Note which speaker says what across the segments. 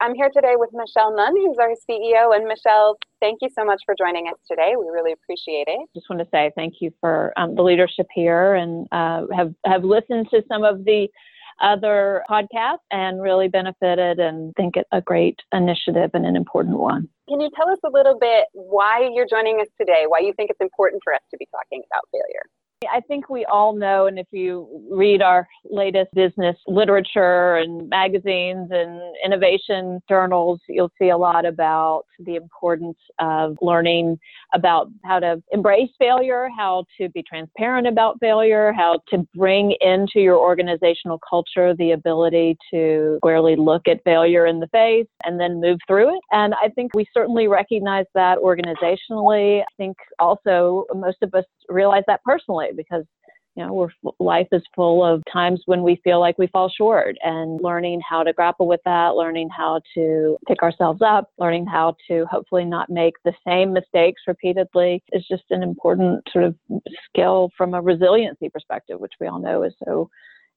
Speaker 1: I'm here today with Michelle Nunn, who's our CEO. And Michelle, thank you so much for joining us today. We really appreciate it.
Speaker 2: Just want to say thank you for um, the leadership here and uh, have, have listened to some of the other podcasts and really benefited and think it a great initiative and an important one.
Speaker 1: Can you tell us a little bit why you're joining us today, why you think it's important for us to be talking about failure?
Speaker 2: I think we all know, and if you read our latest business literature and magazines and innovation journals, you'll see a lot about the importance of learning about how to embrace failure, how to be transparent about failure, how to bring into your organizational culture the ability to squarely look at failure in the face and then move through it. And I think we certainly recognize that organizationally. I think also most of us realize that personally because you know we're, life is full of times when we feel like we fall short and learning how to grapple with that learning how to pick ourselves up learning how to hopefully not make the same mistakes repeatedly is just an important sort of skill from a resiliency perspective which we all know is so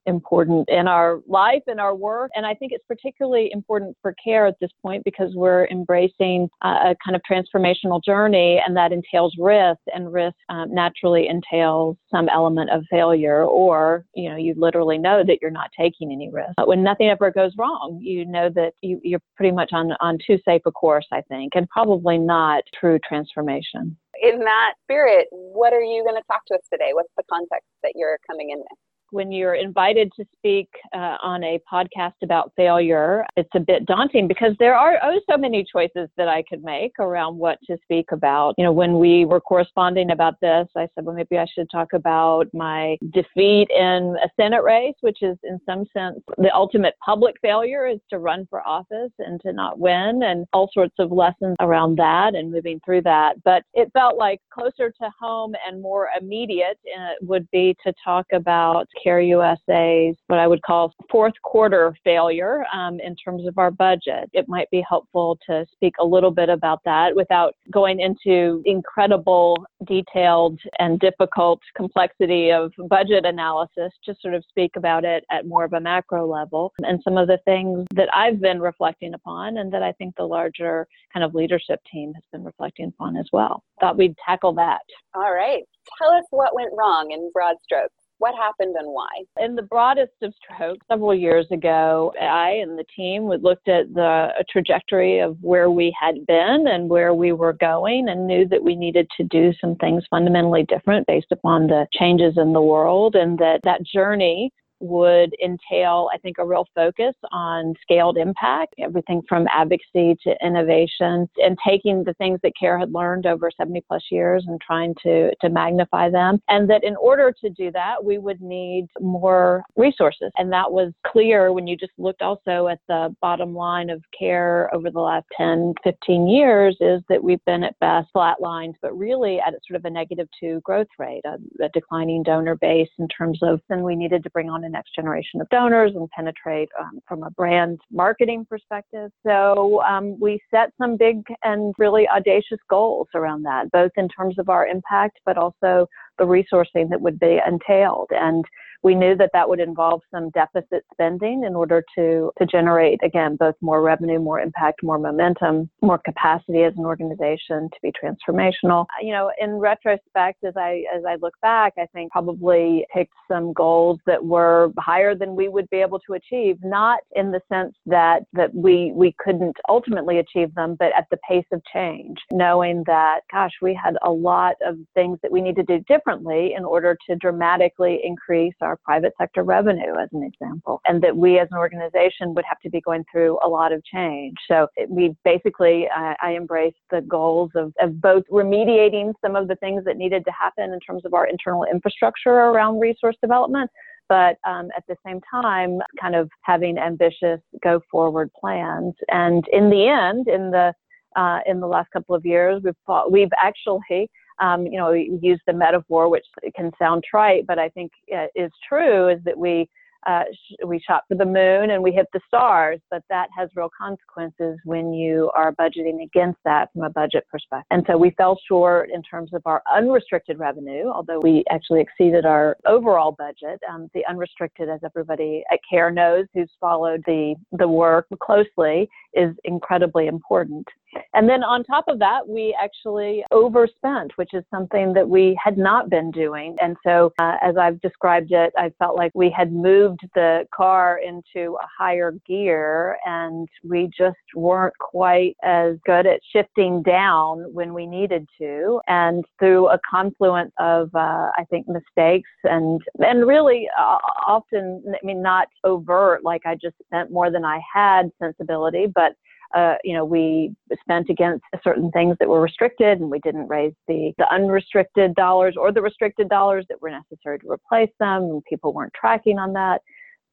Speaker 2: important in our life and our work. And I think it's particularly important for care at this point because we're embracing a kind of transformational journey, and that entails risk, and risk um, naturally entails some element of failure, or you know, you literally know that you're not taking any risk. But when nothing ever goes wrong, you know that you, you're pretty much on on too safe a course, I think, and probably not true transformation.
Speaker 1: In that spirit, what are you going to talk to us today? What's the context that you're coming in with?
Speaker 2: When you're invited to speak uh, on a podcast about failure, it's a bit daunting because there are oh so many choices that I could make around what to speak about. You know, when we were corresponding about this, I said, well, maybe I should talk about my defeat in a Senate race, which is in some sense the ultimate public failure is to run for office and to not win, and all sorts of lessons around that and moving through that. But it felt like closer to home and more immediate uh, would be to talk about Care USA's what I would call fourth quarter failure um, in terms of our budget. It might be helpful to speak a little bit about that without going into incredible, detailed, and difficult complexity of budget analysis, just sort of speak about it at more of a macro level and some of the things that I've been reflecting upon and that I think the larger kind of leadership team has been reflecting upon as well. Thought we'd tackle that.
Speaker 1: All right. Tell us what went wrong in broad strokes. What happened and why?
Speaker 2: In the broadest of strokes, several years ago, I and the team looked at the trajectory of where we had been and where we were going and knew that we needed to do some things fundamentally different based upon the changes in the world and that that journey would entail, I think, a real focus on scaled impact, everything from advocacy to innovation, and taking the things that CARE had learned over 70 plus years and trying to, to magnify them. And that in order to do that, we would need more resources. And that was clear when you just looked also at the bottom line of CARE over the last 10, 15 years, is that we've been at best flatlined, but really at sort of a negative two growth rate, a, a declining donor base in terms of, then we needed to bring on the next generation of donors and penetrate um, from a brand marketing perspective. So um, we set some big and really audacious goals around that, both in terms of our impact, but also the resourcing that would be entailed. And we knew that that would involve some deficit spending in order to, to generate, again, both more revenue, more impact, more momentum, more capacity as an organization to be transformational. You know, in retrospect, as I, as I look back, I think probably picked some goals that were higher than we would be able to achieve, not in the sense that, that we, we couldn't ultimately achieve them, but at the pace of change, knowing that, gosh, we had a lot of things that we need to do differently in order to dramatically increase our our private sector revenue, as an example, and that we as an organization would have to be going through a lot of change. So we basically, uh, I embraced the goals of, of both remediating some of the things that needed to happen in terms of our internal infrastructure around resource development, but um, at the same time, kind of having ambitious go forward plans. And in the end, in the uh, in the last couple of years, we've fought, we've actually um, you know, we use the metaphor, which can sound trite, but I think is true, is that we uh, we shot for the moon and we hit the stars, but that has real consequences when you are budgeting against that from a budget perspective. And so we fell short in terms of our unrestricted revenue, although we actually exceeded our overall budget. Um, the unrestricted, as everybody at CARE knows who's followed the, the work closely, is incredibly important. And then on top of that, we actually overspent, which is something that we had not been doing. And so, uh, as I've described it, I felt like we had moved the car into a higher gear and we just weren't quite as good at shifting down when we needed to. And through a confluence of, uh, I think, mistakes and, and really uh, often, I mean, not overt, like I just spent more than I had sensibility, but uh, you know, we spent against certain things that were restricted and we didn't raise the, the unrestricted dollars or the restricted dollars that were necessary to replace them and people weren't tracking on that.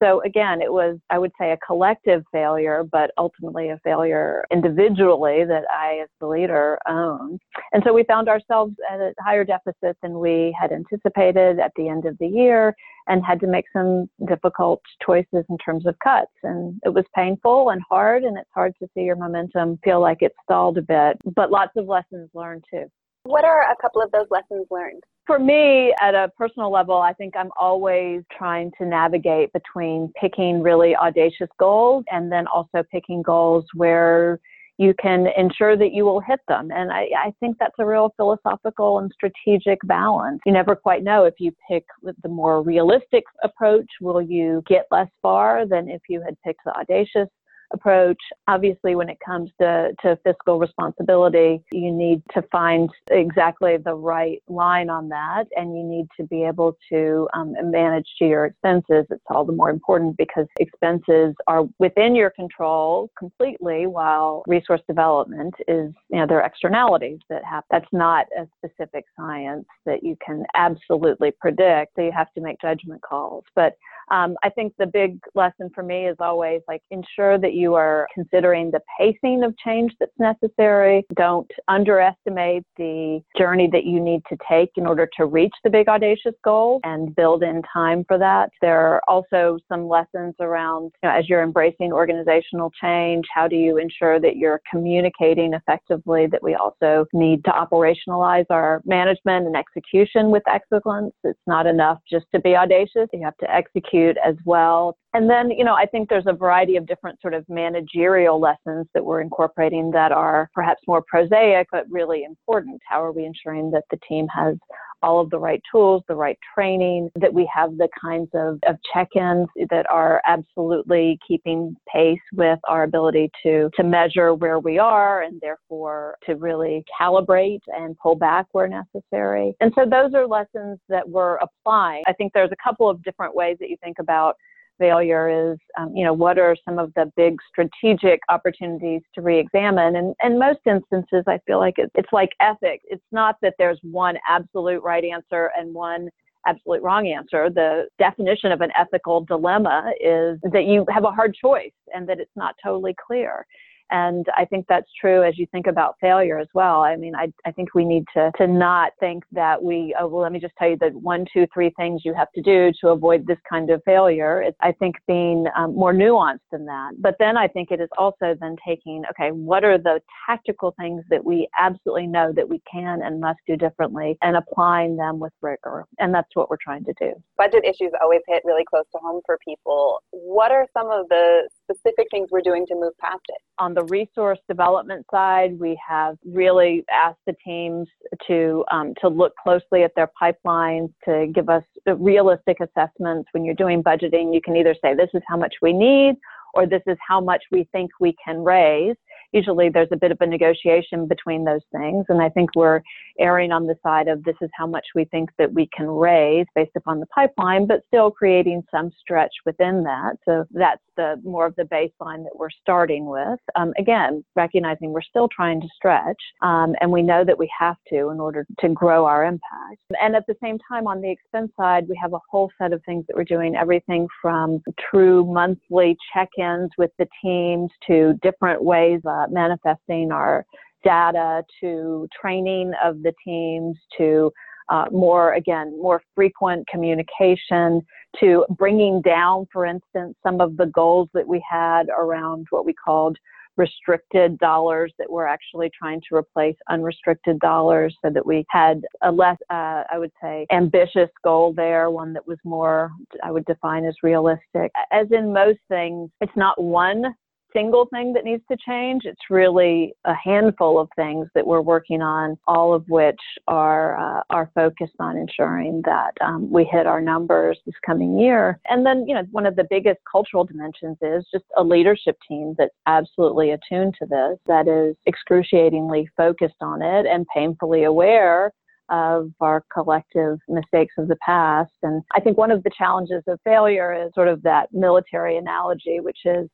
Speaker 2: So again, it was, I would say, a collective failure, but ultimately a failure individually that I, as the leader, own. And so we found ourselves at a higher deficit than we had anticipated at the end of the year and had to make some difficult choices in terms of cuts. And it was painful and hard, and it's hard to see your momentum feel like it's stalled a bit, but lots of lessons learned too.
Speaker 1: What are a couple of those lessons learned?
Speaker 2: For me, at a personal level, I think I'm always trying to navigate between picking really audacious goals and then also picking goals where you can ensure that you will hit them. And I, I, think that's a real philosophical and strategic balance. You never quite know if you pick the more realistic approach, will you get less far than if you had picked the audacious approach. Obviously, when it comes to, to fiscal responsibility, you need to find exactly the right line on that, and you need to be able to um, manage to your expenses. It's all the more important because expenses are within your control completely, while resource development is, you know, there are externalities that happen. That's not a specific science that you can absolutely predict, so you have to make judgment calls. But um, I think the big lesson for me is always like ensure that you are considering the pacing of change that's necessary. Don't underestimate the journey that you need to take in order to reach the big audacious goal and build in time for that. There are also some lessons around you know, as you're embracing organizational change, how do you ensure that you're communicating effectively, that we also need to operationalize our management and execution with excellence. It's not enough just to be audacious. You have to execute as well. And then, you know, I think there's a variety of different sort of managerial lessons that we're incorporating that are perhaps more prosaic, but really important. How are we ensuring that the team has all of the right tools, the right training, that we have the kinds of, of check-ins that are absolutely keeping pace with our ability to, to measure where we are and therefore to really calibrate and pull back where necessary. And so those are lessons that we're applying. I think there's a couple of different ways that you think about failure is, um, you know, what are some of the big strategic opportunities to re-examine? And in most instances, I feel like it, it's like ethics. It's not that there's one absolute right answer and one absolute wrong answer. The definition of an ethical dilemma is that you have a hard choice and that it's not totally clear. And I think that's true as you think about failure as well. I mean, I, I think we need to, to not think that we, oh, well, let me just tell you that one, two, three things you have to do to avoid this kind of failure. It's, I think being um, more nuanced than that. But then I think it is also then taking, okay, what are the tactical things that we absolutely know that we can and must do differently and applying them with rigor. And that's what we're trying to do.
Speaker 1: Budget issues always hit really close to home for people. What are some of the specific things we're doing to move past it?
Speaker 2: On the resource development side, we have really asked the teams to um, to look closely at their pipelines to give us realistic assessments. When you're doing budgeting, you can either say this is how much we need, or this is how much we think we can raise usually there's a bit of a negotiation between those things. And I think we're erring on the side of this is how much we think that we can raise based upon the pipeline, but still creating some stretch within that. So that's the more of the baseline that we're starting with. Um, again, recognizing we're still trying to stretch, um, and we know that we have to in order to grow our impact. And at the same time, on the expense side, we have a whole set of things that we're doing. Everything from true monthly check-ins with the teams to different ways uh, manifesting our data to training of the teams to uh, more again more frequent communication to bringing down, for instance, some of the goals that we had around what we called restricted dollars that we're actually trying to replace unrestricted dollars so that we had a less, uh, I would say, ambitious goal there, one that was more, I would define as realistic. As in most things, it's not one single thing that needs to change. It's really a handful of things that we're working on, all of which are uh, are focused on ensuring that um, we hit our numbers this coming year. And then, you know, one of the biggest cultural dimensions is just a leadership team that's absolutely attuned to this, that is excruciatingly focused on it and painfully aware of our collective mistakes of the past. And I think one of the challenges of failure is sort of that military analogy, which is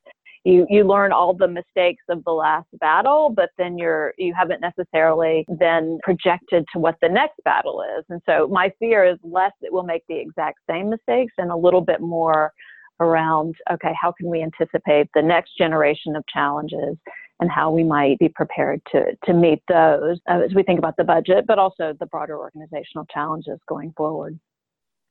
Speaker 2: you you learn all the mistakes of the last battle but then you're you haven't necessarily then projected to what the next battle is. And so my fear is less that we'll make the exact same mistakes and a little bit more around okay how can we anticipate the next generation of challenges and how we might be prepared to to meet those as we think about the budget but also the broader organizational challenges going forward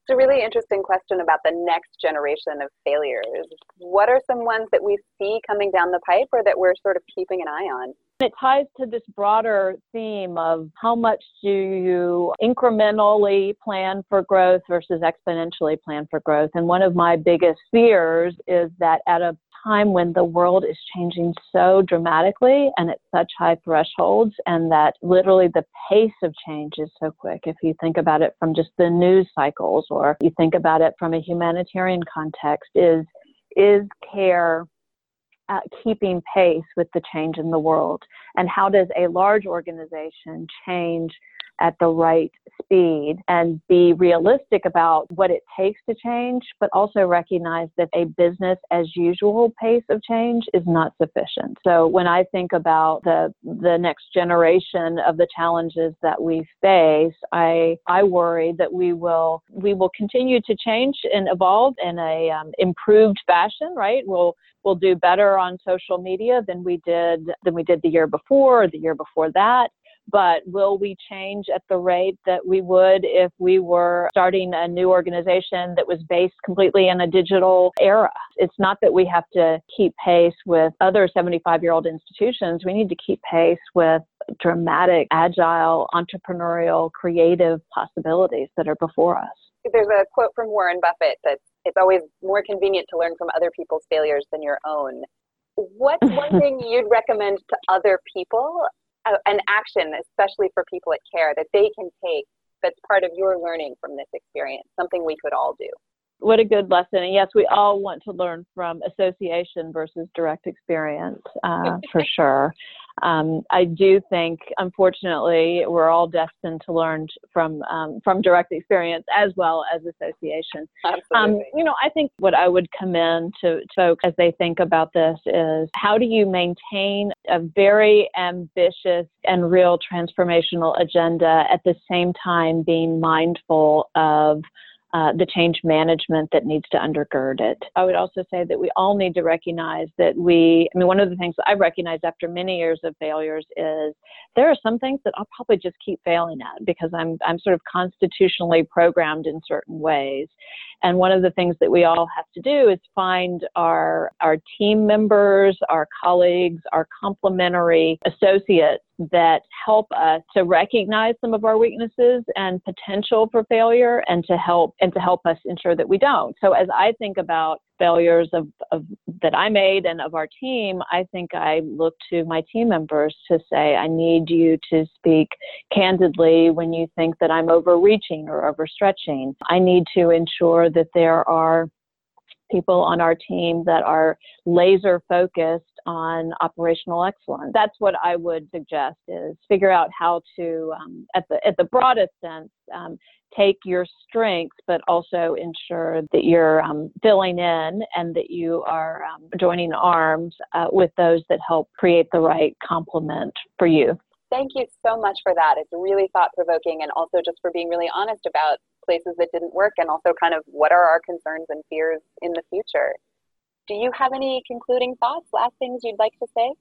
Speaker 1: it's a really interesting question about the next generation of failures. What are some ones that we see coming down the pipe or that we're sort of keeping an eye on?
Speaker 2: It ties to this broader theme of how much do you incrementally plan for growth versus exponentially plan for growth. And one of my biggest fears is that at a time when the world is changing so dramatically and at such high thresholds, and that literally the pace of change is so quick. If you think about it from just the news cycles, or you think about it from a humanitarian context, is is care uh, keeping pace with the change in the world? And how does a large organization change at the right speed and be realistic about what it takes to change, but also recognize that a business as usual pace of change is not sufficient. So when I think about the the next generation of the challenges that we face, I I worry that we will we will continue to change and evolve in a um, improved fashion, right? We'll we'll do better on social media than we did than we did the year before or the year before that but will we change at the rate that we would if we were starting a new organization that was based completely in a digital era? It's not that we have to keep pace with other 75 year old institutions. We need to keep pace with dramatic, agile, entrepreneurial, creative possibilities that are before us.
Speaker 1: There's a quote from Warren Buffett that it's always more convenient to learn from other people's failures than your own. What's one thing you'd recommend to other people an action, especially for people at CARE, that they can take that's part of your learning from this experience, something we could all do?
Speaker 2: What a good lesson. And yes, we all want to learn from association versus direct experience, uh, for sure. Um, I do think, unfortunately, we're all destined to learn from um, from direct experience as well as association.
Speaker 1: Um,
Speaker 2: you know, I think what I would commend to, to folks as they think about this is how do you maintain a very ambitious and real transformational agenda at the same time being mindful of uh, the change management that needs to undergird it. I would also say that we all need to recognize that we, I mean, one of the things that I recognize after many years of failures is there are some things that I'll probably just keep failing at because I'm, I'm sort of constitutionally programmed in certain ways. And one of the things that we all have to do is find our, our team members, our colleagues, our complementary associates that help us to recognize some of our weaknesses and potential for failure and to help and to help us ensure that we don't. So as I think about failures of, of that I made and of our team, I think I look to my team members to say, I need you to speak candidly when you think that I'm overreaching or overstretching. I need to ensure that there are people on our team that are laser focused on operational excellence. That's what I would suggest is figure out how to, um, at the at the broadest sense, um, take your strengths, but also ensure that you're um, filling in and that you are um, joining arms uh, with those that help create the right complement for you.
Speaker 1: Thank you so much for that. It's really thought provoking and also just for being really honest about places that didn't work and also kind of what are our concerns and fears in the future. Do you have any concluding thoughts, last things you'd like to say?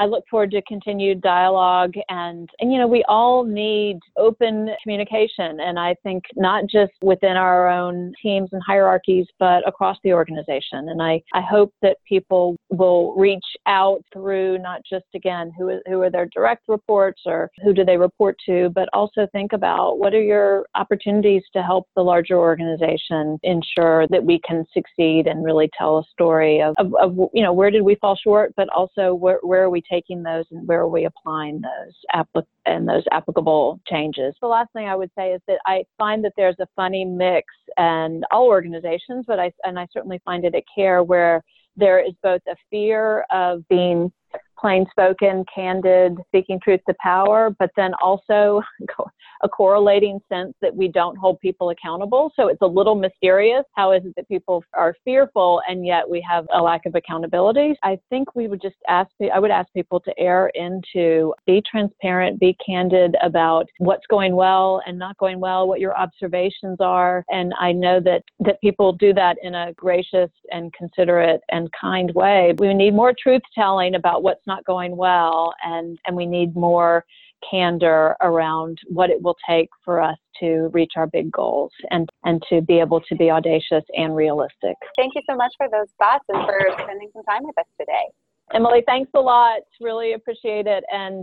Speaker 2: I look forward to continued dialogue and, and, you know, we all need open communication. And I think not just within our own teams and hierarchies, but across the organization. And I, I hope that people will reach out through not just, again, who, who are their direct reports or who do they report to, but also think about what are your opportunities to help the larger organization ensure that we can succeed and really tell a story of, of, of you know, where did we fall short, but also where, where are we taking those and where are we applying those applic- and those applicable changes. The last thing I would say is that I find that there's a funny mix and all organizations, but I, and I certainly find it at CARE where there is both a fear of being plain spoken, candid, speaking truth to power, but then also a correlating sense that we don't hold people accountable. So it's a little mysterious. How is it that people are fearful and yet we have a lack of accountability? I think we would just ask, I would ask people to err into be transparent, be candid about what's going well and not going well, what your observations are. And I know that, that people do that in a gracious and considerate and kind way. We need more truth telling about what's not going well and, and we need more candor around what it will take for us to reach our big goals and, and to be able to be audacious and realistic.
Speaker 1: Thank you so much for those thoughts and for spending some time with us today.
Speaker 2: Emily, thanks a lot. Really appreciate it. And